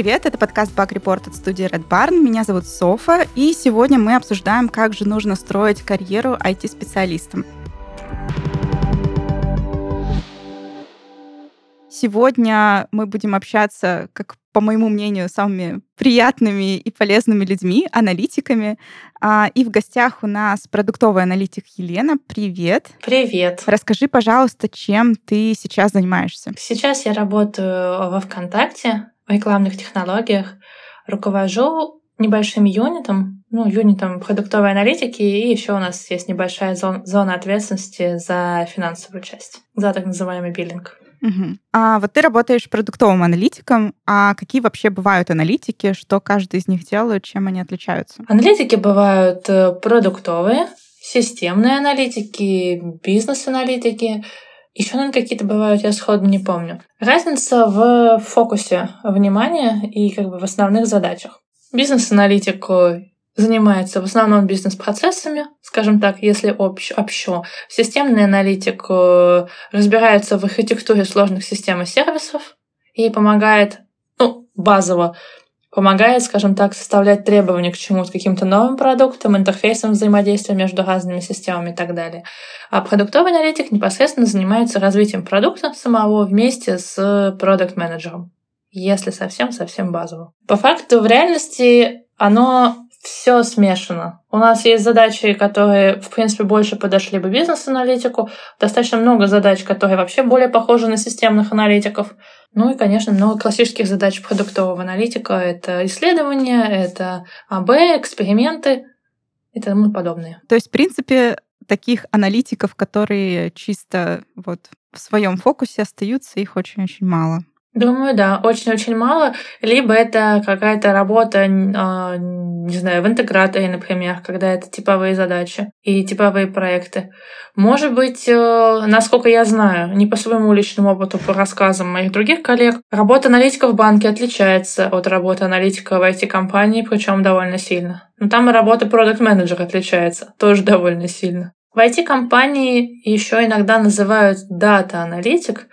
Привет, это подкаст Bug Report от студии Red Barn. Меня зовут Софа, и сегодня мы обсуждаем, как же нужно строить карьеру IT-специалистам. Сегодня мы будем общаться, как по моему мнению, самыми приятными и полезными людьми, аналитиками. А, и в гостях у нас продуктовый аналитик Елена. Привет. Привет. Расскажи, пожалуйста, чем ты сейчас занимаешься? Сейчас я работаю во ВКонтакте рекламных технологиях. Руковожу небольшим юнитом, ну, юнитом продуктовой аналитики, и еще у нас есть небольшая зона ответственности за финансовую часть, за так называемый биллинг. Угу. А вот ты работаешь продуктовым аналитиком. А какие вообще бывают аналитики? Что каждый из них делает? Чем они отличаются? Аналитики бывают э, продуктовые, системные аналитики, бизнес-аналитики. Еще, наверное, какие-то бывают, я сходу не помню. Разница в фокусе внимания и как бы в основных задачах. Бизнес-аналитик занимается в основном бизнес-процессами, скажем так, если общ, общо. Системный аналитик э, разбирается в архитектуре сложных систем и сервисов и помогает, ну, базово, помогает, скажем так, составлять требования к чему-то, каким-то новым продуктам, интерфейсам взаимодействия между разными системами и так далее. А продуктовый аналитик непосредственно занимается развитием продукта самого вместе с продукт-менеджером если совсем-совсем базово. По факту, в реальности оно все смешано. У нас есть задачи, которые, в принципе, больше подошли бы бизнес-аналитику. Достаточно много задач, которые вообще более похожи на системных аналитиков. Ну и, конечно, много классических задач продуктового аналитика. Это исследования, это АБ, эксперименты и тому подобное. То есть, в принципе, таких аналитиков, которые чисто вот в своем фокусе остаются, их очень-очень мало. Думаю, да, очень-очень мало. Либо это какая-то работа, а, не знаю, в интеграторе, например, когда это типовые задачи и типовые проекты. Может быть, э, насколько я знаю, не по своему личному опыту, по рассказам моих других коллег, работа аналитика в банке отличается от работы аналитика в IT-компании, причем довольно сильно. Но там и работа продукт-менеджера отличается, тоже довольно сильно. В IT-компании еще иногда называют дата-аналитик,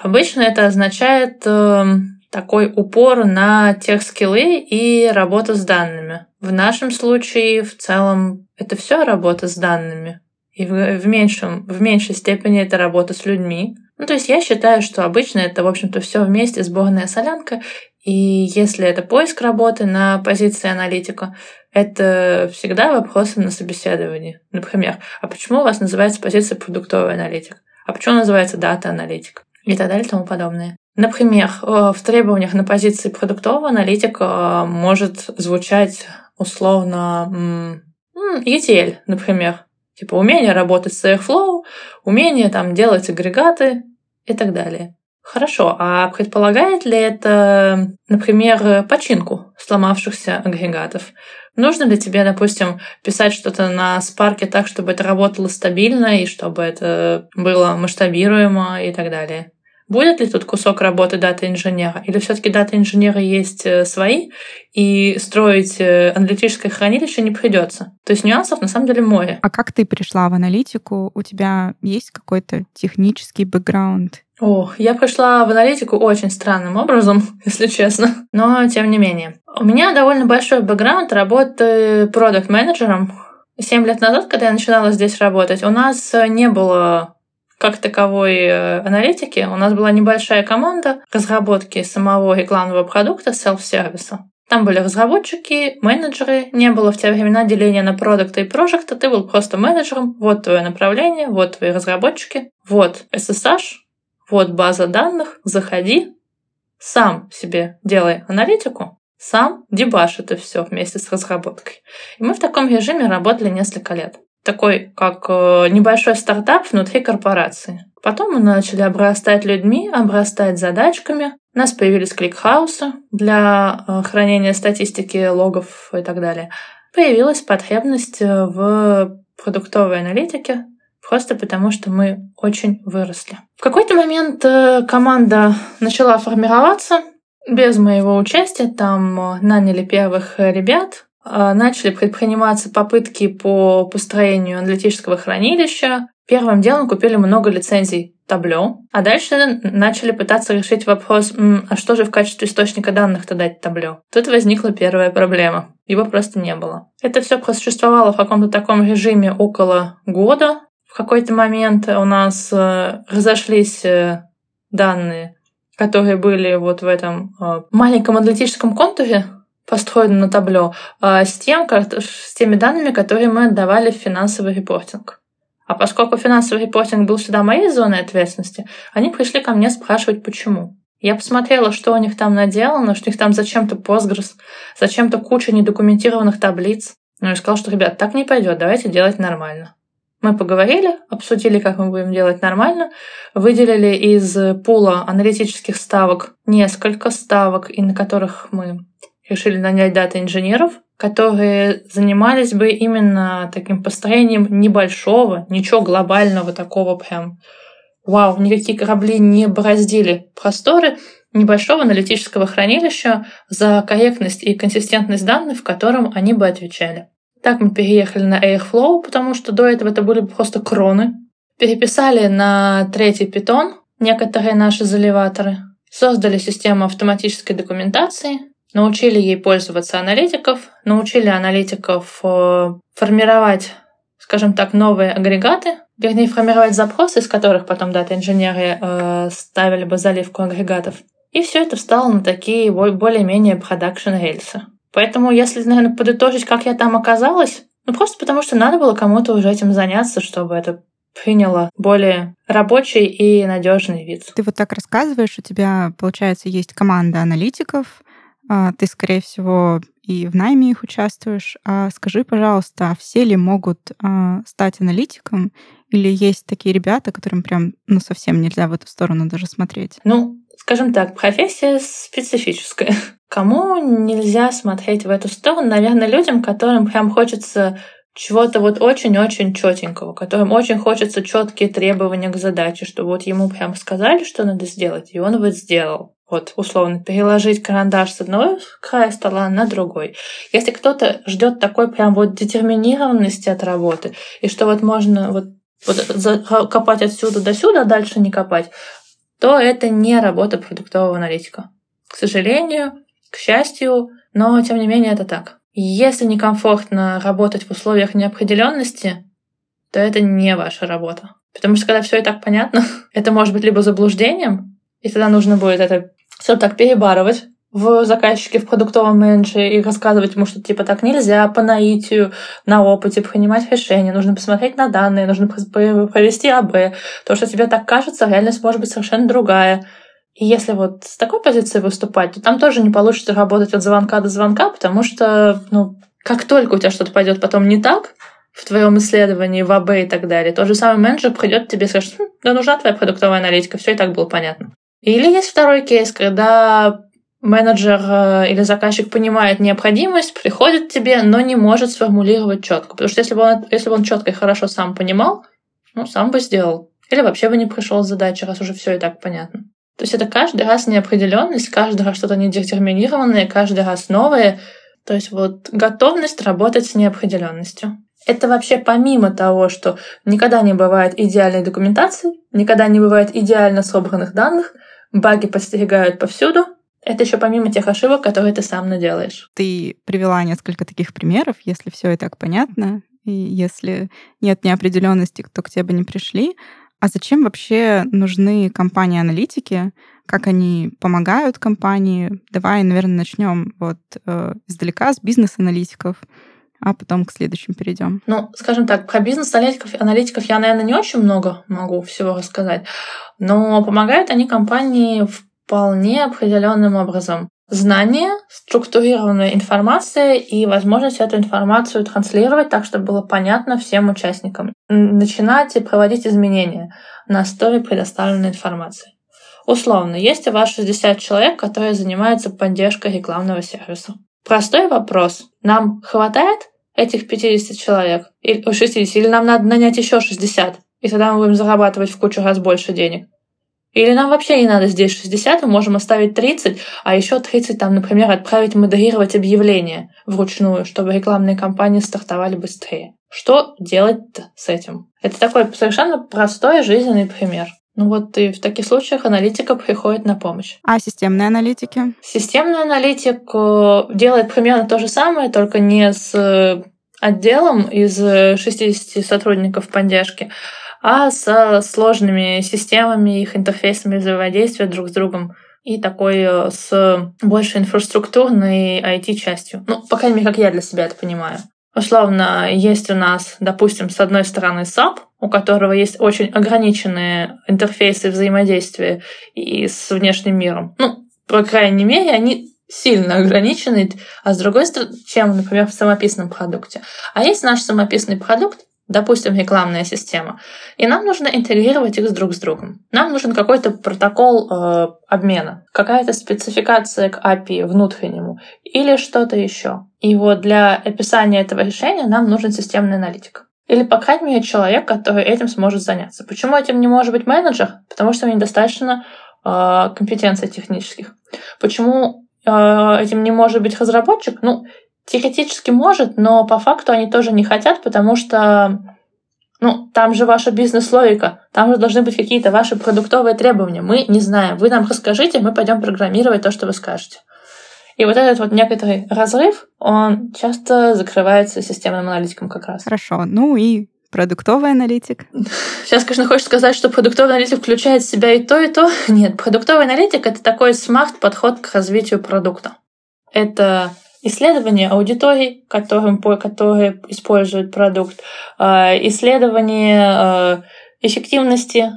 Обычно это означает э, такой упор на тех скиллы и работу с данными. В нашем случае в целом это все работа с данными. И в, в, меньшем, в меньшей степени это работа с людьми. Ну, то есть я считаю, что обычно это, в общем-то, все вместе сборная солянка. И если это поиск работы на позиции аналитика, это всегда вопросы на собеседовании. Например, а почему у вас называется позиция продуктовый аналитик? А почему называется дата-аналитик? И так далее и тому подобное. Например, э, в требованиях на позиции продуктового аналитика может звучать условно ETL, например. Типа умение работать с Airflow, умение там делать агрегаты и так далее. Хорошо, а предполагает ли это, например, починку сломавшихся агрегатов? Нужно ли тебе, допустим, писать что-то на спарке так, чтобы это работало стабильно и чтобы это было масштабируемо и так далее? Будет ли тут кусок работы дата-инженера? Или все-таки дата-инженеры есть э, свои, и строить э, аналитическое хранилище не придется? То есть нюансов на самом деле море. А как ты пришла в аналитику? У тебя есть какой-то технический бэкграунд? О, я пришла в аналитику очень странным образом, если честно. Но тем не менее. У меня довольно большой бэкграунд работы продукт-менеджером. Семь лет назад, когда я начинала здесь работать, у нас не было как таковой э, аналитики у нас была небольшая команда разработки самого рекламного продукта селф-сервиса. Там были разработчики, менеджеры, не было в те времена деления на продукты и прожекты, ты был просто менеджером, вот твое направление, вот твои разработчики, вот SSH, вот база данных, заходи, сам себе делай аналитику, сам дебажь это все вместе с разработкой. И мы в таком режиме работали несколько лет такой, как э, небольшой стартап внутри корпорации. Потом мы начали обрастать людьми, обрастать задачками. У нас появились ClickHouse ы для э, хранения статистики, логов и так далее. Появилась потребность э, в продуктовой аналитике, просто потому что мы очень выросли. В какой-то момент команда начала формироваться без моего участия. Там наняли первых ребят, начали предприниматься попытки по построению аналитического хранилища. Первым делом купили много лицензий табло, а дальше начали пытаться решить вопрос, а что же в качестве источника данных-то дать табло? Тут возникла первая проблема. Его просто не было. Это все просуществовало в каком-то таком режиме около года. В какой-то момент у нас э, разошлись э, данные, которые были вот в этом э, маленьком аналитическом контуре, построенном на табло, с, тем, с теми данными, которые мы отдавали в финансовый репортинг. А поскольку финансовый репортинг был всегда моей зоной ответственности, они пришли ко мне спрашивать, почему. Я посмотрела, что у них там наделано, что у них там зачем-то Postgres, зачем-то куча недокументированных таблиц. Ну, я сказала, что, ребят, так не пойдет, давайте делать нормально. Мы поговорили, обсудили, как мы будем делать нормально, выделили из пула аналитических ставок несколько ставок, и на которых мы решили нанять дата-инженеров, которые занимались бы именно таким построением небольшого, ничего глобального такого прям вау, никакие корабли не бороздили просторы небольшого аналитического хранилища за корректность и консистентность данных, в котором они бы отвечали. Так мы переехали на Airflow, потому что до этого это были просто кроны. Переписали на третий питон некоторые наши заливаторы. Создали систему автоматической документации, научили ей пользоваться аналитиков, научили аналитиков э, формировать, скажем так, новые агрегаты, вернее, формировать запросы, из которых потом дата-инженеры э, ставили бы заливку агрегатов. И все это встало на такие более-менее продакшн рельсы. Поэтому, если, наверное, подытожить, как я там оказалась, ну просто потому что надо было кому-то уже этим заняться, чтобы это приняло более рабочий и надежный вид. Ты вот так рассказываешь, у тебя, получается, есть команда аналитиков, ты, скорее всего, и в найме их участвуешь. А скажи, пожалуйста, а все ли могут а, стать аналитиком? Или есть такие ребята, которым прям ну, совсем нельзя в эту сторону даже смотреть? Ну, скажем так, профессия специфическая. Кому нельзя смотреть в эту сторону? Наверное, людям, которым прям хочется чего-то вот очень-очень четенького, которым очень хочется четкие требования к задаче, что вот ему прям сказали, что надо сделать, и он вот сделал вот условно переложить карандаш с одного края стола на другой. Если кто-то ждет такой прям вот детерминированности от работы, и что вот можно вот, вот копать отсюда до сюда, а дальше не копать, то это не работа продуктового аналитика. К сожалению, к счастью, но тем не менее это так. Если некомфортно работать в условиях неопределенности, то это не ваша работа. Потому что когда все и так понятно, это может быть либо заблуждением, и тогда нужно будет это все так перебарывать в заказчике, в продуктовом менеджере и рассказывать ему, что типа так нельзя по наитию, на опыте принимать решения, нужно посмотреть на данные, нужно провести АБ. То, что тебе так кажется, реальность может быть совершенно другая. И если вот с такой позиции выступать, то там тоже не получится работать от звонка до звонка, потому что, ну, как только у тебя что-то пойдет потом не так, в твоем исследовании, в АБ и так далее, тот же самый менеджер придет тебе и скажет, хм, да нужна твоя продуктовая аналитика, все и так было понятно. Или есть второй кейс, когда менеджер э, или заказчик понимает необходимость, приходит к тебе, но не может сформулировать четко. Потому что если бы он, если бы он четко и хорошо сам понимал, ну, сам бы сделал. Или вообще бы не пришел с задачей, раз уже все и так понятно. То есть это каждый раз неопределенность, каждый раз что-то недетерминированное, каждый раз новое. То есть вот готовность работать с неопределенностью. Это вообще помимо того, что никогда не бывает идеальной документации, никогда не бывает идеально собранных данных – баги подстерегают повсюду. Это еще помимо тех ошибок, которые ты сам наделаешь. Ты привела несколько таких примеров, если все и так понятно, и если нет неопределенности, кто к тебе бы не пришли. А зачем вообще нужны компании-аналитики? Как они помогают компании? Давай, наверное, начнем вот э, издалека с бизнес-аналитиков а потом к следующим перейдем. Ну, скажем так, про бизнес-аналитиков аналитиков я, наверное, не очень много могу всего рассказать, но помогают они компании вполне определенным образом. Знание, структурированная информация и возможность эту информацию транслировать так, чтобы было понятно всем участникам. Начинать и проводить изменения на основе предоставленной информации. Условно, есть у вас 60 человек, которые занимаются поддержкой рекламного сервиса. Простой вопрос. Нам хватает этих 50 человек? Или 60? Или нам надо нанять еще 60? И тогда мы будем зарабатывать в кучу раз больше денег? Или нам вообще не надо здесь 60, мы можем оставить 30, а еще 30 там, например, отправить модерировать объявления вручную, чтобы рекламные кампании стартовали быстрее. Что делать с этим? Это такой совершенно простой жизненный пример. Ну вот и в таких случаях аналитика приходит на помощь. А системные аналитики? Системный аналитик э, делает примерно то же самое, только не с э, отделом из 60 сотрудников поддержки, а со сложными системами, их интерфейсами взаимодействия друг с другом и такой э, с больше инфраструктурной IT-частью. Ну, по крайней мере, как я для себя это понимаю. Условно, есть у нас, допустим, с одной стороны SAP, у которого есть очень ограниченные интерфейсы взаимодействия и с внешним миром. Ну, по крайней мере, они сильно ограничены, а с другой стороны, чем, например, в самописном продукте. А есть наш самописный продукт, допустим, рекламная система, и нам нужно интегрировать их друг с другом. Нам нужен какой-то протокол э, обмена, какая-то спецификация к API внутреннему или что-то еще. И вот для описания этого решения нам нужен системный аналитик. Или, по крайней мере, человек, который этим сможет заняться. Почему этим не может быть менеджер? Потому что недостаточно э, компетенций технических. Почему э, этим не может быть разработчик? Ну, Теоретически может, но по факту они тоже не хотят, потому что ну, там же ваша бизнес-логика, там же должны быть какие-то ваши продуктовые требования. Мы не знаем. Вы нам расскажите, мы пойдем программировать то, что вы скажете. И вот этот вот некоторый разрыв, он часто закрывается системным аналитиком как раз. Хорошо. Ну и продуктовый аналитик? Сейчас, конечно, хочешь сказать, что продуктовый аналитик включает в себя и то, и то. Нет, продуктовый аналитик — это такой смарт-подход к развитию продукта. Это исследование аудиторий, которым, которые используют продукт, а, исследование а, эффективности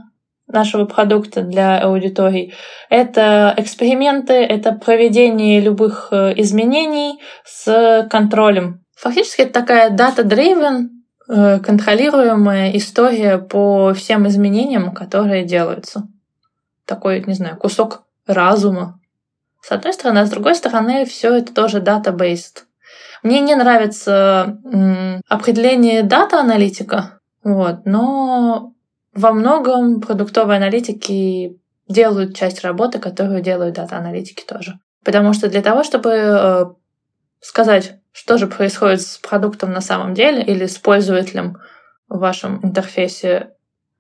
нашего продукта для аудиторий. Это эксперименты, это проведение любых э, изменений с контролем. Фактически это такая data-driven, э, контролируемая история по всем изменениям, которые делаются. Такой, не знаю, кусок разума с одной стороны, а с другой стороны, все это тоже data-based. Мне не нравится определение дата-аналитика, вот, но во многом продуктовые аналитики делают часть работы, которую делают дата-аналитики тоже. Потому что для того, чтобы э, сказать, что же происходит с продуктом на самом деле или с пользователем в вашем интерфейсе,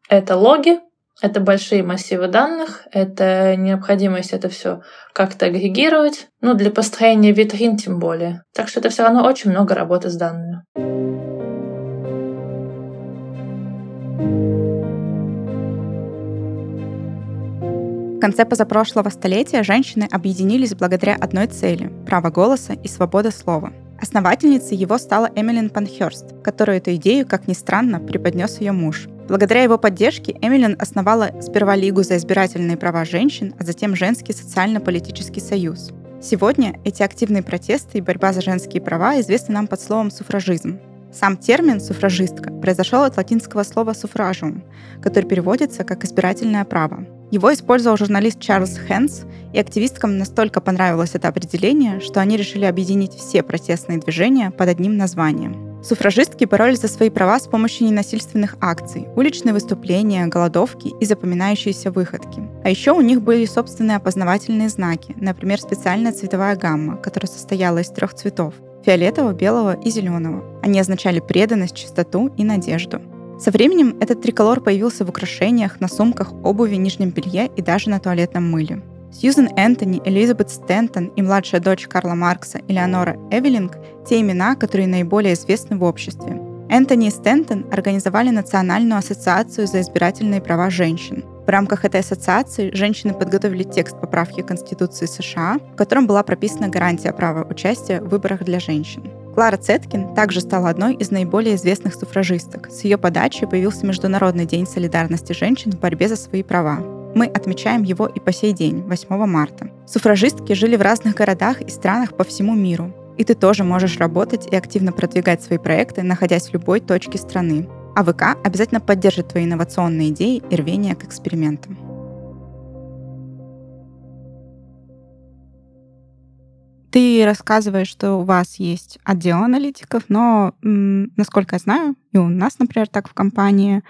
это логи, это большие массивы данных, это необходимость это все как-то агрегировать, ну, для построения витрин тем более. Так что это все равно очень много работы с данными. Конце позапрошлого столетия женщины объединились благодаря одной цели – право голоса и свобода слова. Основательницей его стала Эмилин Панхерст, которую эту идею, как ни странно, преподнес ее муж. Благодаря его поддержке Эмилин основала сперва Лигу за избирательные права женщин, а затем Женский социально-политический союз. Сегодня эти активные протесты и борьба за женские права известны нам под словом «суфражизм». Сам термин «суфражистка» произошел от латинского слова «суфражиум», который переводится как «избирательное право». Его использовал журналист Чарльз Хэнс, и активисткам настолько понравилось это определение, что они решили объединить все протестные движения под одним названием. Суфражистки боролись за свои права с помощью ненасильственных акций, уличные выступления, голодовки и запоминающиеся выходки. А еще у них были собственные опознавательные знаки, например, специальная цветовая гамма, которая состояла из трех цветов – фиолетового, белого и зеленого. Они означали преданность, чистоту и надежду. Со временем этот триколор появился в украшениях, на сумках, обуви, нижнем белье и даже на туалетном мыле. Сьюзен Энтони, Элизабет Стентон и младшая дочь Карла Маркса Элеонора Эвелинг – те имена, которые наиболее известны в обществе. Энтони и Стентон организовали Национальную ассоциацию за избирательные права женщин. В рамках этой ассоциации женщины подготовили текст поправки Конституции США, в котором была прописана гарантия права участия в выборах для женщин. Клара Цеткин также стала одной из наиболее известных суфражисток. С ее подачи появился Международный день солидарности женщин в борьбе за свои права. Мы отмечаем его и по сей день, 8 марта. Суфражистки жили в разных городах и странах по всему миру. И ты тоже можешь работать и активно продвигать свои проекты, находясь в любой точке страны. А ВК обязательно поддержит твои инновационные идеи и рвение к экспериментам. Ты рассказываешь, что у вас есть отдел аналитиков, но, насколько я знаю, и у нас, например, так в компании,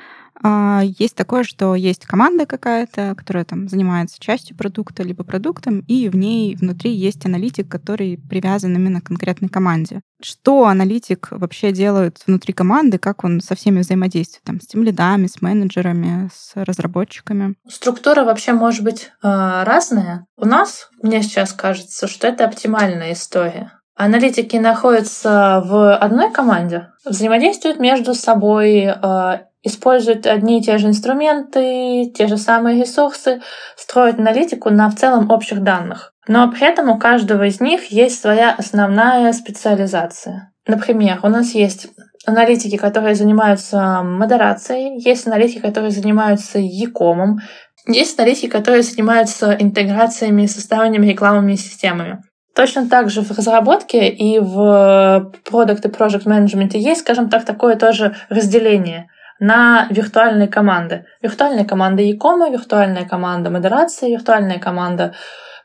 есть такое, что есть команда какая-то, которая там занимается частью продукта, либо продуктом, и в ней внутри есть аналитик, который привязан именно к конкретной команде. Что аналитик вообще делает внутри команды, как он со всеми взаимодействует, там, с тем лидами, с менеджерами, с разработчиками? Структура вообще может быть э, разная. У нас, мне сейчас кажется, что это оптимальная история. Аналитики находятся в одной команде, взаимодействуют между собой, э, используют одни и те же инструменты, те же самые ресурсы, строят аналитику на в целом общих данных. Но при этом у каждого из них есть своя основная специализация. Например, у нас есть аналитики, которые занимаются модерацией, есть аналитики, которые занимаются e-комом, есть аналитики, которые занимаются интеграциями, составлениями рекламными системами. Точно так же в разработке и в продукт и project менеджменте есть, скажем так, такое тоже разделение на виртуальные команды. Виртуальная команда e-кома, виртуальная команда модерации, виртуальная команда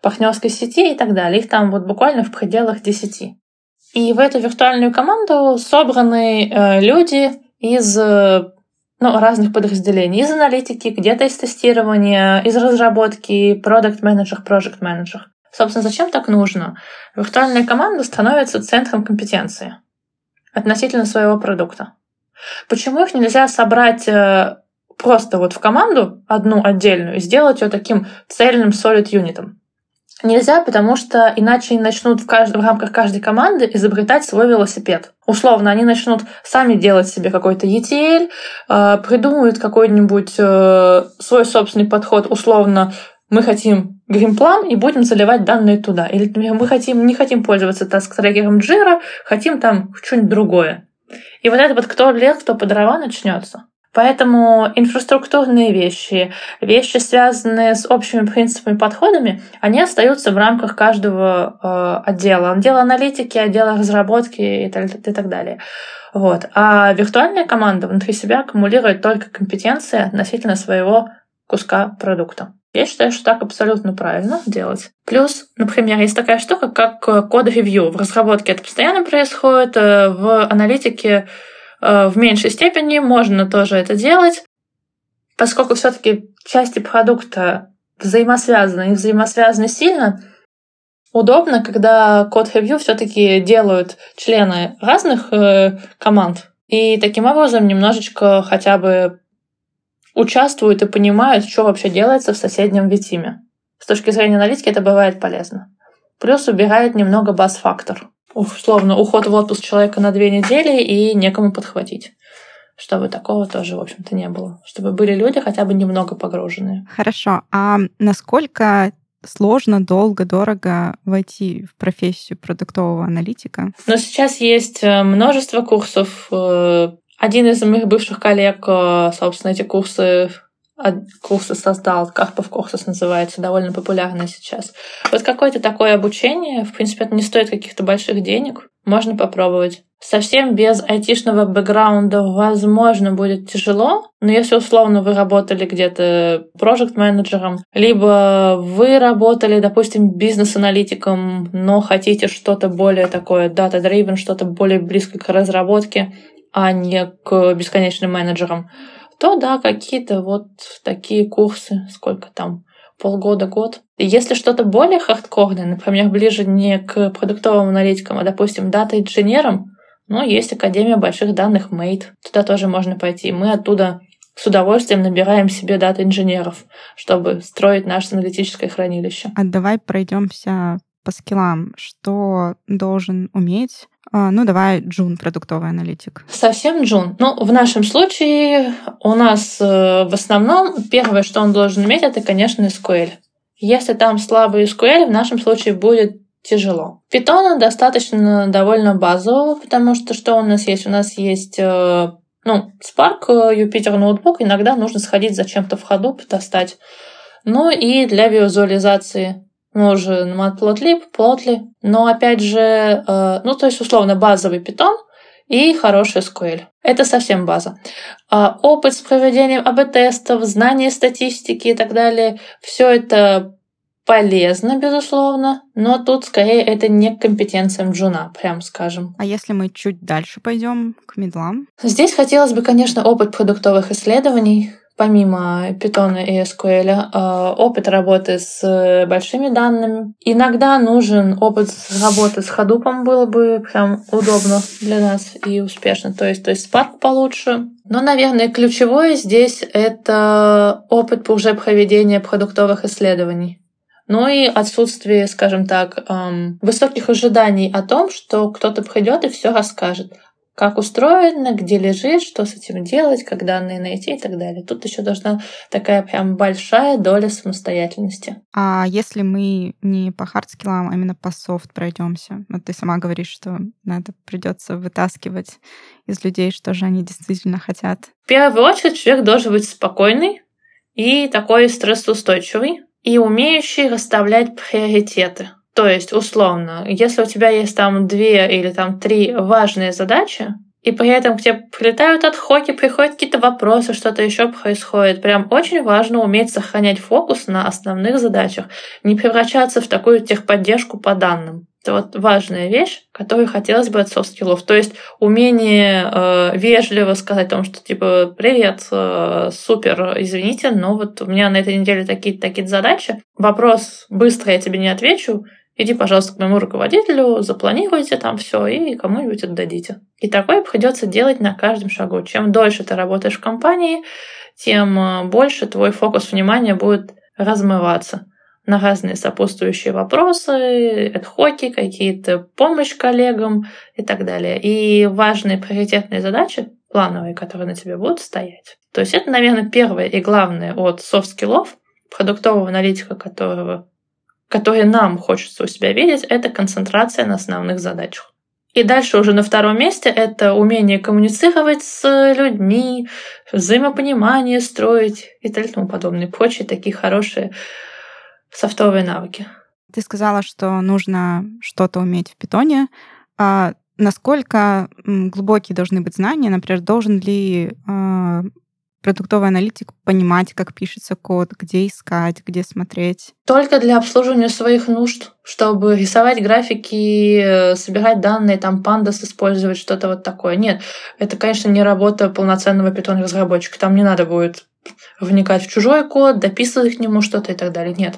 партнерской сети и так далее. Их там вот буквально в пределах 10. И в эту виртуальную команду собраны э, люди из э, ну, разных подразделений. Из аналитики, где-то из тестирования, из разработки, продукт менеджер project менеджер Собственно, зачем так нужно? Виртуальная команда становится центром компетенции относительно своего продукта. Почему их нельзя собрать э, просто вот в команду одну отдельную и сделать ее таким цельным solid юнитом? Нельзя, потому что иначе они начнут в, кажд... в рамках каждой команды изобретать свой велосипед. Условно, они начнут сами делать себе какой-то ETL, э, придумают какой-нибудь э, свой собственный подход, условно, мы хотим гримплан и будем заливать данные туда. Или, например, мы хотим, не хотим пользоваться таск-трекером Jira, хотим там что-нибудь другое. И вот это вот кто лет, кто по дрова начнется. Поэтому инфраструктурные вещи, вещи, связанные с общими принципами, подходами, они остаются в рамках каждого э, отдела. Отдела аналитики, отдела разработки и так, и так далее. Вот. А виртуальная команда внутри себя аккумулирует только компетенции относительно своего куска продукта. Я считаю, что так абсолютно правильно делать. Плюс, например, есть такая штука, как код-ревью. В разработке это постоянно происходит, э, в аналитике э, в меньшей степени можно тоже это делать, поскольку все-таки части продукта взаимосвязаны и взаимосвязаны сильно, удобно, когда код-ревью все-таки делают члены разных э, команд, и таким образом немножечко хотя бы участвуют и понимают, что вообще делается в соседнем Витиме. С точки зрения аналитики это бывает полезно. Плюс убирает немного бас-фактор. Условно, уход в отпуск человека на две недели и некому подхватить. Чтобы такого тоже, в общем-то, не было. Чтобы были люди хотя бы немного погруженные. Хорошо. А насколько сложно, долго, дорого войти в профессию продуктового аналитика? Но сейчас есть э, множество курсов э, один из моих бывших коллег, э, собственно, эти курсы курсы создал, Карпов курсус называется, довольно популярный сейчас. Вот какое-то такое обучение, в принципе, это не стоит каких-то больших денег, можно попробовать. Совсем без айтишного бэкграунда, возможно, будет тяжело, но если условно вы работали где-то проект-менеджером, либо вы работали, допустим, бизнес-аналитиком, но хотите что-то более такое data-driven, что-то более близкое к разработке, а не к бесконечным менеджерам, то да, какие-то вот такие курсы, сколько там, полгода, год. И если что-то более хардкорное, например, ближе не к продуктовым аналитикам, а, допустим, дата-инженерам, ну, есть Академия больших данных Mate. Туда тоже можно пойти. Мы оттуда с удовольствием набираем себе дата-инженеров, чтобы строить наше аналитическое хранилище. А давай пройдемся по скиллам. Что должен уметь а, ну, давай Джун, продуктовый аналитик. Совсем Джун. Ну, в нашем случае у нас э, в основном первое, что он должен иметь, это, конечно, SQL. Если там слабый SQL, в нашем случае будет тяжело. Питона достаточно довольно базового, потому что что у нас есть? У нас есть э, ну, Spark, э, Jupyter ноутбук, иногда нужно сходить зачем-то в ходу, достать. Ну и для визуализации нужен matplotlib, plotly, но опять же, э, ну то есть условно базовый Python и хороший SQL. Это совсем база. А опыт с проведением АБ-тестов, знание статистики и так далее, все это полезно, безусловно, но тут скорее это не к компетенциям джуна, прям скажем. А если мы чуть дальше пойдем к медлам? Здесь хотелось бы, конечно, опыт продуктовых исследований, помимо Python и SQL, э, опыт работы с большими данными. Иногда нужен опыт работы с Hadoop, было бы прям удобно для нас и успешно. То есть, то есть Spark получше. Но, наверное, ключевое здесь — это опыт уже проведения продуктовых исследований. Ну и отсутствие, скажем так, эм, высоких ожиданий о том, что кто-то придет и все расскажет как устроено, где лежит, что с этим делать, как данные найти и так далее. Тут еще должна такая прям большая доля самостоятельности. А если мы не по hard skill ам, а именно по софт пройдемся? Вот ты сама говоришь, что надо придется вытаскивать из людей, что же они действительно хотят. В первую очередь человек должен быть спокойный и такой стрессоустойчивый и умеющий расставлять приоритеты. То есть, условно, если у тебя есть там две или там три важные задачи, и при этом к тебе прилетают отходи, приходят какие-то вопросы, что-то еще происходит. Прям очень важно уметь сохранять фокус на основных задачах, не превращаться в такую техподдержку по данным. Это вот важная вещь, которую хотелось бы от soft skill ов. То есть умение э, вежливо сказать о том, что типа «Привет, э, супер, извините, но вот у меня на этой неделе такие-то такие задачи. Вопрос быстро я тебе не отвечу, Иди, пожалуйста, к моему руководителю, запланируйте там все и кому-нибудь отдадите. И такое придется делать на каждом шагу. Чем дольше ты работаешь в компании, тем э, больше твой фокус внимания будет размываться на разные сопутствующие вопросы, отходи, какие-то помощь коллегам и так далее. И важные приоритетные задачи, плановые, которые на тебе будут стоять. То есть это, наверное, первое и главное от soft skill ов, продуктового аналитика, которого которые нам хочется у себя видеть, это концентрация на основных задачах. И дальше уже на втором месте это умение коммуницировать с людьми, взаимопонимание строить и тому подобное. Прочие такие хорошие софтовые навыки. Ты сказала, что нужно что-то уметь в питоне. А насколько глубокие должны быть знания? Например, должен ли а, продуктовый аналитик понимать, как пишется код, где искать, где смотреть? Только для обслуживания своих нужд, чтобы рисовать графики, э, собирать данные, там пандас использовать, что-то вот такое. Нет, это, конечно, не работа полноценного питон-разработчика. Там не надо будет вникать в чужой код, дописывать к нему что-то и так далее. Нет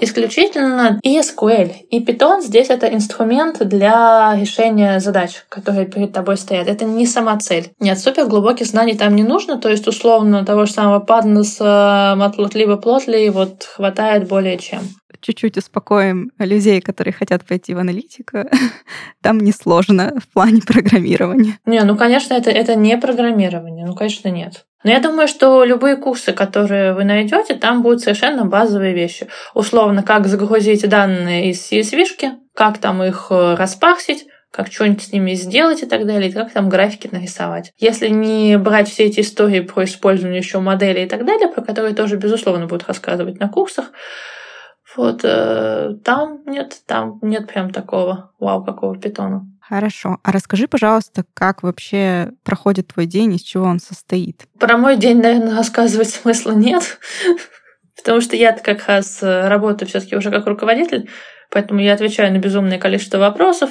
исключительно и SQL. И Python здесь это инструмент для решения задач, которые перед тобой стоят. Это не сама цель. Нет, супер глубоких знаний там не нужно, то есть условно того же самого паднеса, матлотливо плотли вот хватает более чем чуть-чуть успокоим людей, которые хотят пойти в аналитику, там несложно в плане программирования. Не, ну, конечно, это, это не программирование. Ну, конечно, нет. Но я думаю, что любые курсы, которые вы найдете, там будут совершенно базовые вещи. Условно, как загрузить данные из CSV, как там их э, распарсить, как что-нибудь с ними сделать и так далее, и как там графики нарисовать. Если не брать все эти истории про использование еще моделей и так далее, про которые тоже, безусловно, будут рассказывать на курсах, вот э, там нет, там нет прям такого вау, какого питона. Хорошо. А расскажи, пожалуйста, как вообще проходит твой день, из чего он состоит? Про мой день, наверное, рассказывать смысла нет, потому что я как раз э, работаю все таки уже как руководитель, поэтому я отвечаю на безумное количество вопросов,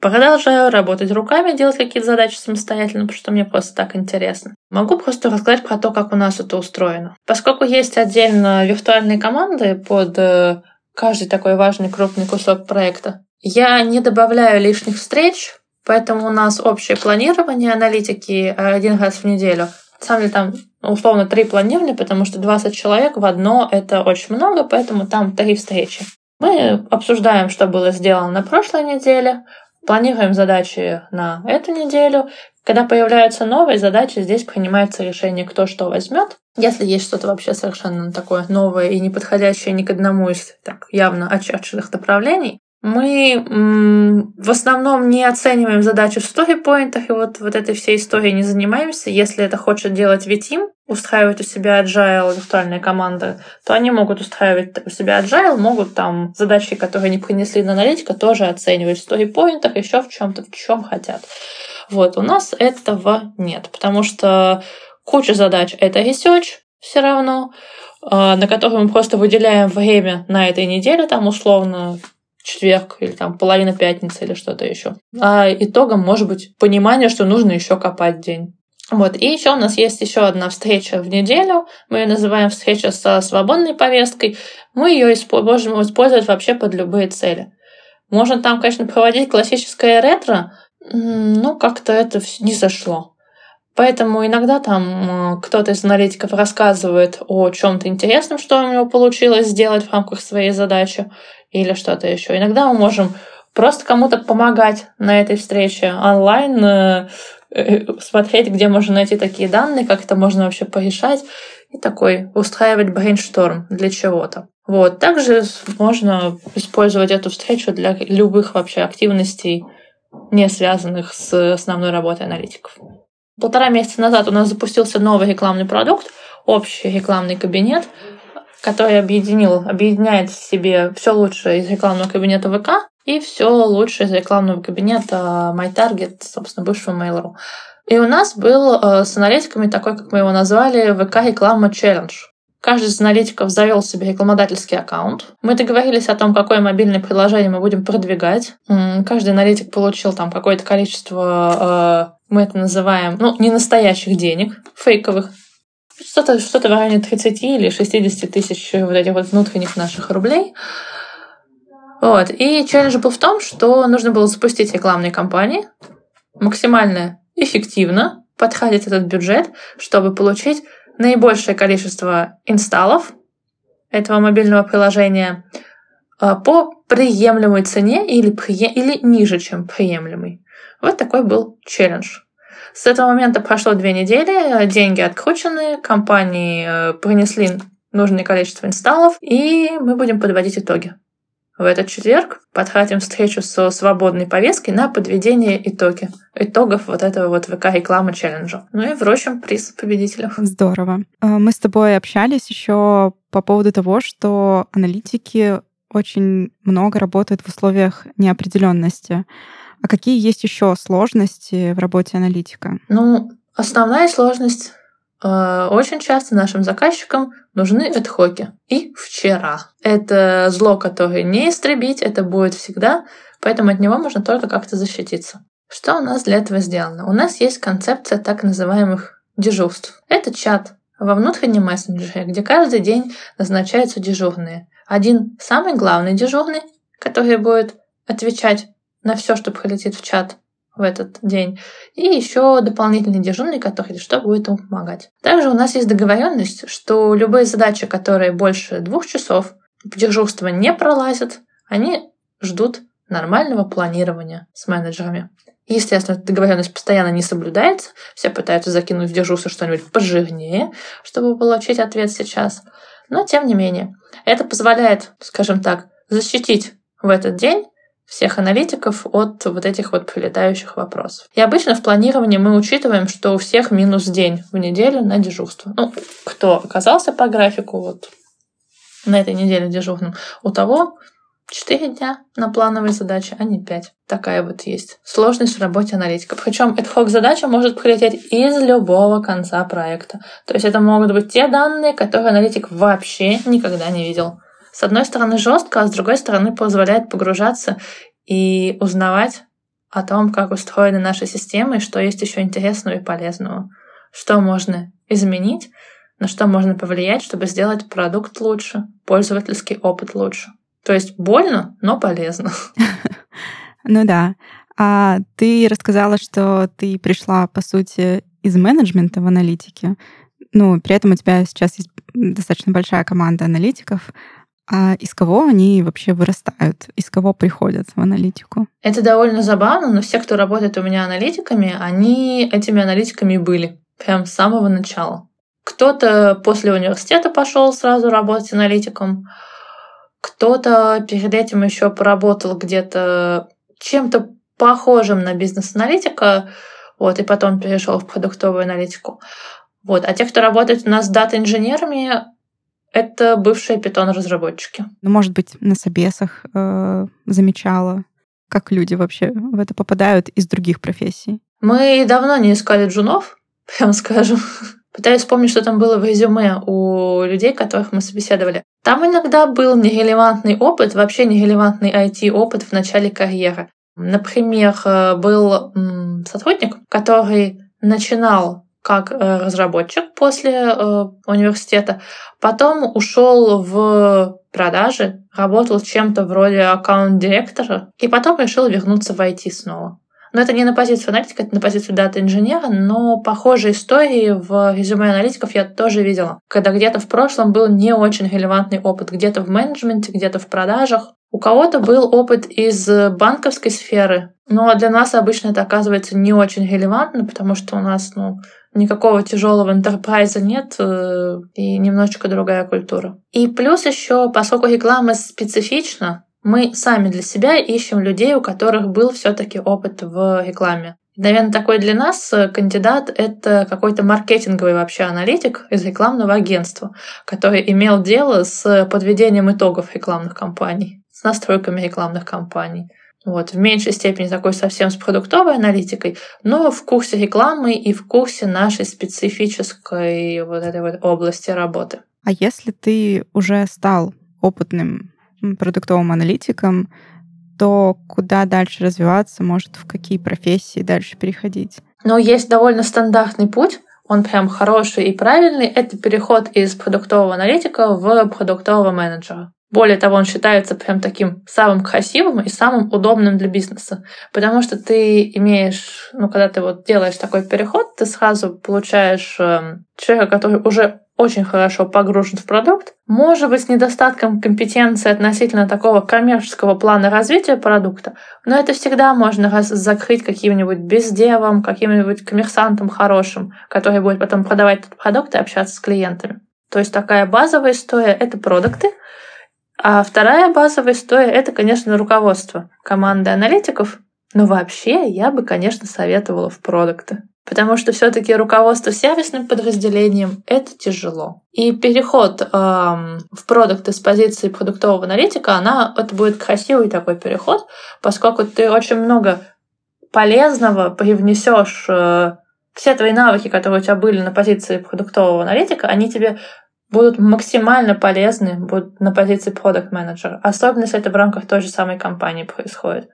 продолжаю работать руками, делать какие-то задачи самостоятельно, потому что мне просто так интересно. Могу просто рассказать про то, как у нас это устроено. Поскольку есть отдельно виртуальные команды под э, каждый такой важный крупный кусок проекта, я не добавляю лишних встреч, поэтому у нас общее планирование аналитики один раз в неделю. На самом деле там условно три планирования, потому что 20 человек в одно — это очень много, поэтому там три встречи. Мы обсуждаем, что было сделано на прошлой неделе, планируем задачи на эту неделю. Когда появляются новые задачи, здесь принимается решение, кто что возьмет. Если есть что-то вообще совершенно такое новое и не подходящее ни к одному из так явно очерченных направлений, мы в основном не оцениваем задачи в сторипоинтах, и вот, вот этой всей историей не занимаемся. Если это хочет делать Витим, устраивать у себя agile виртуальная команда, то они могут устраивать у себя agile, могут там задачи, которые не принесли на аналитика, тоже оценивать в сторипоинтах, еще в чем-то, в чем хотят. Вот, у нас этого нет, потому что куча задач — это research все равно, а, на который мы просто выделяем время на этой неделе, там условно четверг или там половина пятницы или что-то еще. А итогом может быть понимание, что нужно еще копать день. Вот. И еще у нас есть еще одна встреча в неделю. Мы ее называем встреча со свободной повесткой. Мы ее можем использовать вообще под любые цели. Можно там, конечно, проводить классическое ретро, но как-то это не зашло. Поэтому иногда там кто-то из аналитиков рассказывает о чем-то интересном, что у него получилось сделать в рамках своей задачи или что-то еще. Иногда мы можем просто кому-то помогать на этой встрече онлайн, э, э, смотреть, где можно найти такие данные, как это можно вообще порешать, и такой устраивать брейншторм для чего-то. Вот. Также можно использовать эту встречу для любых вообще активностей, не связанных с основной работой аналитиков. Полтора месяца назад у нас запустился новый рекламный продукт, общий рекламный кабинет, который объединил, объединяет в себе все лучшее из рекламного кабинета ВК и все лучшее из рекламного кабинета MyTarget, собственно, бывшего Mail.ru. И у нас был э, с аналитиками такой, как мы его назвали, ВК реклама челлендж. Каждый из аналитиков завел себе рекламодательский аккаунт. Мы договорились о том, какое мобильное приложение мы будем продвигать. Каждый аналитик получил там какое-то количество, э, мы это называем, ну, не настоящих денег, фейковых. Что-то что в районе 30 или 60 тысяч вот этих вот внутренних наших рублей. Вот. И челлендж был в том, что нужно было запустить рекламные кампании максимально эффективно, подходить этот бюджет, чтобы получить наибольшее количество инсталлов этого мобильного приложения а, по приемлемой цене или, или ниже, чем приемлемый. Вот такой был челлендж. С этого момента прошло две недели, деньги откручены, компании э, принесли нужное количество инсталлов, и мы будем подводить итоги в этот четверг подхватим встречу со свободной повесткой на подведение итоги, итогов вот этого вот ВК-реклама челленджа. Ну и вручим приз победителю. Здорово. Э, мы с тобой общались еще по поводу того, что аналитики очень много работают в условиях неопределенности. А какие есть еще сложности в работе аналитика? Ну, основная сложность Э, очень часто нашим заказчикам нужны эдхоки. И вчера. Это зло, которое не истребить, это будет всегда, поэтому от него можно только как-то защититься. Что у нас для этого сделано? У нас есть концепция так называемых дежурств. Это чат во внутреннем мессенджере, где каждый день назначаются дежурные. Один самый главный дежурный, который будет отвечать на все, что прилетит в чат, в этот день. И еще дополнительный дежурный, который что будет ему помогать. Также у нас есть договоренность, что любые задачи, которые больше двух часов дежурства не пролазят, они ждут нормального планирования с менеджерами. Естественно, договоренность постоянно не соблюдается. Все пытаются закинуть в дежурство что-нибудь пожирнее, чтобы получить ответ сейчас. Но тем не менее, это позволяет, скажем так, защитить в этот день всех аналитиков от вот этих вот прилетающих вопросов. И обычно в планировании мы учитываем, что у всех минус день в неделю на дежурство. Ну, кто оказался по графику вот на этой неделе дежурным, у того 4 дня на плановые задачи, а не 5. Такая вот есть сложность в работе аналитика. Причем эта задача может прилететь из любого конца проекта. То есть это могут быть те данные, которые аналитик вообще никогда не видел с одной стороны жестко, а с другой стороны позволяет погружаться и узнавать о том, как устроены наши системы и что есть еще интересного и полезного, что можно изменить, на что можно повлиять, чтобы сделать продукт лучше, пользовательский опыт лучше. То есть больно, но полезно. Ну да. А ты рассказала, что ты пришла, по сути, из менеджмента в аналитике. Ну, при этом у тебя сейчас есть достаточно большая команда аналитиков. А из кого они вообще вырастают? Из кого приходят в аналитику? Это довольно забавно, но все, кто работает у меня аналитиками, они этими аналитиками были прям с самого начала. Кто-то после университета пошел сразу работать аналитиком, кто-то перед этим еще поработал где-то чем-то похожим на бизнес-аналитика, вот, и потом перешел в продуктовую аналитику. Вот. А те, кто работает у нас с дата-инженерами, это бывшие питон-разработчики. Ну, может быть, на собесах э, замечала, как люди вообще в это попадают из других профессий. Мы давно не искали джунов, прям скажем. Пытаюсь вспомнить, что там было в резюме у людей, которых мы собеседовали. Там иногда был нерелевантный опыт, вообще нерелевантный IT-опыт в начале карьеры. Например, э, был сотрудник, который начинал как э, разработчик после э, университета, потом ушел в продажи, работал чем-то вроде аккаунт-директора, и потом решил вернуться в IT снова. Но это не на позицию аналитика, это на позицию дата-инженера, но похожие истории в резюме аналитиков я тоже видела, когда где-то в прошлом был не очень релевантный опыт, где-то в менеджменте, где-то в продажах. У кого-то был опыт из банковской сферы, но для нас обычно это оказывается не очень релевантно, потому что у нас ну, никакого тяжелого интерпрайза нет э, и немножечко другая культура. И плюс еще, поскольку реклама специфична, мы сами для себя ищем людей, у которых был все-таки опыт в рекламе. Наверное, такой для нас э, кандидат — это какой-то маркетинговый вообще аналитик из рекламного агентства, который имел дело с подведением итогов рекламных кампаний, с настройками рекламных кампаний. Вот, в меньшей степени такой совсем с продуктовой аналитикой, но в курсе рекламы и в курсе нашей специфической вот этой вот области работы. А если ты уже стал опытным продуктовым аналитиком, то куда дальше развиваться, может, в какие профессии дальше переходить? Но есть довольно стандартный путь, он прям хороший и правильный, это переход из продуктового аналитика в продуктового менеджера. Более того, он считается прям таким самым красивым и самым удобным для бизнеса. Потому что ты имеешь, ну, когда ты вот делаешь такой переход, ты сразу получаешь э, человека, который уже очень хорошо погружен в продукт, может быть, с недостатком компетенции относительно такого коммерческого плана развития продукта, но это всегда можно закрыть каким-нибудь бездевом, каким-нибудь коммерсантом хорошим, который будет потом продавать этот продукт и общаться с клиентами. То есть такая базовая история — это продукты, а вторая базовая история — это, конечно, руководство команды аналитиков, но вообще я бы, конечно, советовала в продукты. Потому что все-таки руководство сервисным подразделением это тяжело. И переход эм, в продукты с позиции продуктового аналитика, она, это будет красивый такой переход, поскольку ты очень много полезного привнесешь э, все твои навыки, которые у тебя были на позиции продуктового аналитика, они тебе будут максимально полезны будут на позиции продукт менеджера Особенно, если это в рамках той же самой компании происходит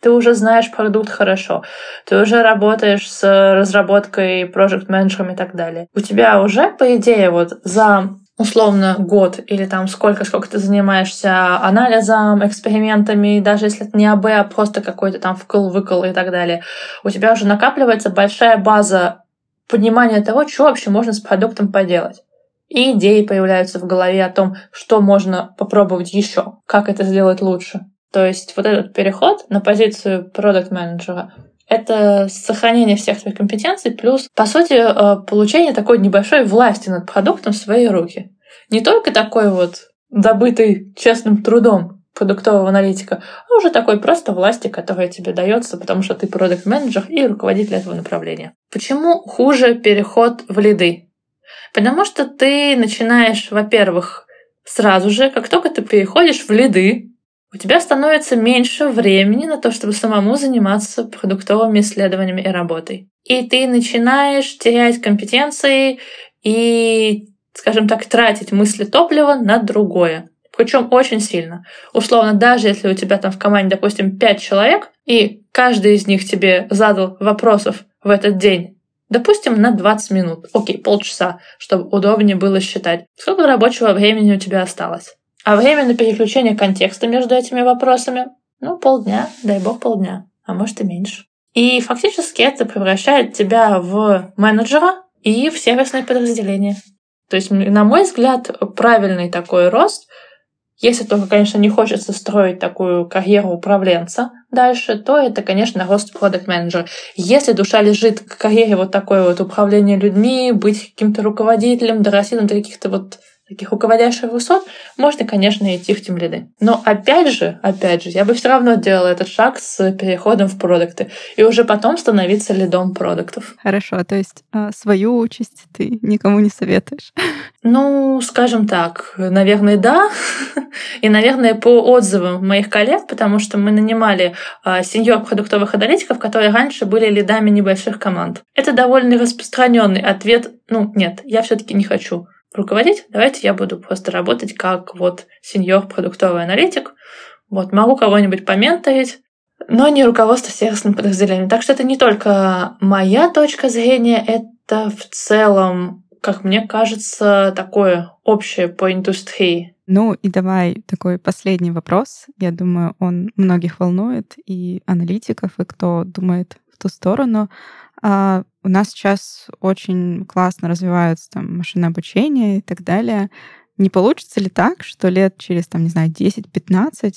ты уже знаешь продукт хорошо, ты уже работаешь с разработкой, проект менеджером и так далее. У тебя уже, по идее, вот за условно год или там сколько, сколько ты занимаешься анализом, экспериментами, даже если это не АБ, а просто какой-то там вкл-выкл и так далее, у тебя уже накапливается большая база понимания того, что вообще можно с продуктом поделать. И идеи появляются в голове о том, что можно попробовать еще, как это сделать лучше. То есть вот этот переход на позицию продукт менеджера это сохранение всех своих компетенций, плюс, по сути, э, получение такой небольшой власти над продуктом в свои руки. Не только такой вот добытый честным трудом продуктового аналитика, а уже такой просто власти, которая тебе дается, потому что ты продукт менеджер и руководитель этого направления. Почему хуже переход в лиды? Потому что ты начинаешь, во-первых, сразу же, как только ты переходишь в лиды, у тебя становится меньше времени на то, чтобы самому заниматься продуктовыми исследованиями и работой. И ты начинаешь терять компетенции и, скажем так, тратить мысли топлива на другое. Причем очень сильно. Условно, даже если у тебя там в команде, допустим, пять человек, и каждый из них тебе задал вопросов в этот день, допустим, на 20 минут, окей, полчаса, чтобы удобнее было считать, сколько рабочего времени у тебя осталось. А время на переключение контекста между этими вопросами, ну, полдня, дай бог полдня, а может и меньше. И фактически это превращает тебя в менеджера и в сервисное подразделение. То есть, на мой взгляд, правильный такой рост, если только, конечно, не хочется строить такую карьеру управленца дальше, то это, конечно, рост продукт менеджера. Если душа лежит к карьере вот такой вот управления людьми, быть каким-то руководителем, дорастить до каких-то вот таких руководящих высот, можно, конечно, идти в тем лиды. Но опять же, опять же, я бы все равно делала этот шаг с переходом в продукты и уже потом становиться лидом продуктов. Хорошо, то есть а, свою участь ты никому не советуешь? Ну, скажем так, наверное, да. И, наверное, по отзывам моих коллег, потому что мы нанимали а, сеньор продуктовых аналитиков, которые раньше были лидами небольших команд. Это довольно распространенный ответ. Ну, нет, я все-таки не хочу руководить, давайте я буду просто работать как вот сеньор продуктовый аналитик. Вот, могу кого-нибудь поменторить, но не руководство сервисным подразделением. Так что это не только моя точка зрения, это в целом, как мне кажется, такое общее по индустрии. Ну и давай такой последний вопрос. Я думаю, он многих волнует, и аналитиков, и кто думает ту сторону. А у нас сейчас очень классно развиваются там машинное обучение и так далее. Не получится ли так, что лет через, там, не знаю, 10-15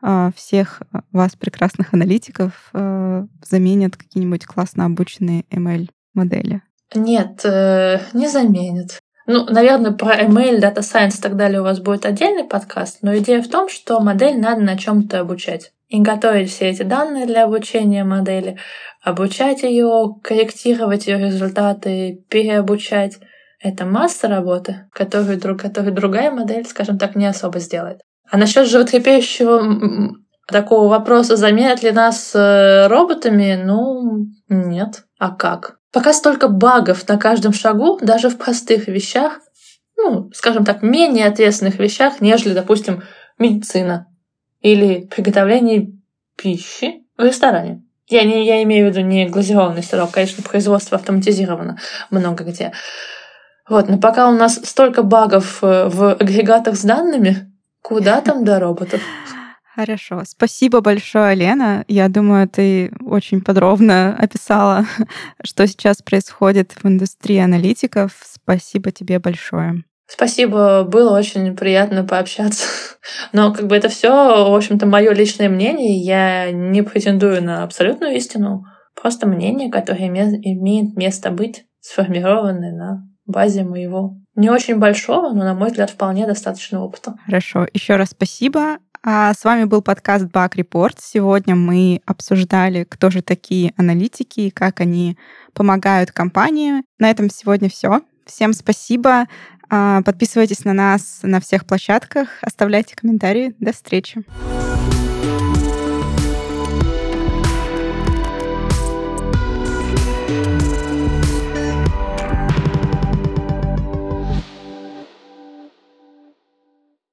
а, всех вас, прекрасных аналитиков, а, заменят какие-нибудь классно обученные ML-модели? Нет, э, не заменят. Ну, наверное, про ML, Data Science и так далее у вас будет отдельный подкаст, но идея в том, что модель надо на чем-то обучать. И готовить все эти данные для обучения модели, обучать ее, корректировать ее результаты, переобучать. Это масса работы, которую, которую другая модель, скажем так, не особо сделает. А насчет животрепещущего такого вопроса, заменят ли нас э, роботами, ну, нет. А как? Пока столько багов на каждом шагу, даже в простых вещах, ну, скажем так, менее ответственных вещах, нежели, допустим, медицина или приготовление пищи в ресторане. Я, не, я имею в виду не глазированный сырок, конечно, производство автоматизировано много где. Вот, но пока у нас столько багов э, в агрегатах с данными, куда там до роботов? Хорошо. Спасибо большое, Лена. Я думаю, ты очень подробно описала, что сейчас происходит в индустрии аналитиков. Спасибо тебе большое. Спасибо, было очень приятно пообщаться. Но как бы это все, в общем-то, мое личное мнение. Я не претендую на абсолютную истину. Просто мнение, которое имеет место быть, сформированное на базе моего не очень большого, но, на мой взгляд, вполне достаточно опыта. Хорошо. Еще раз спасибо. А с вами был подкаст Bug Report. Сегодня мы обсуждали, кто же такие аналитики и как они помогают компании. На этом сегодня все. Всем спасибо. А, подписывайтесь на нас на всех площадках, оставляйте комментарии. До встречи.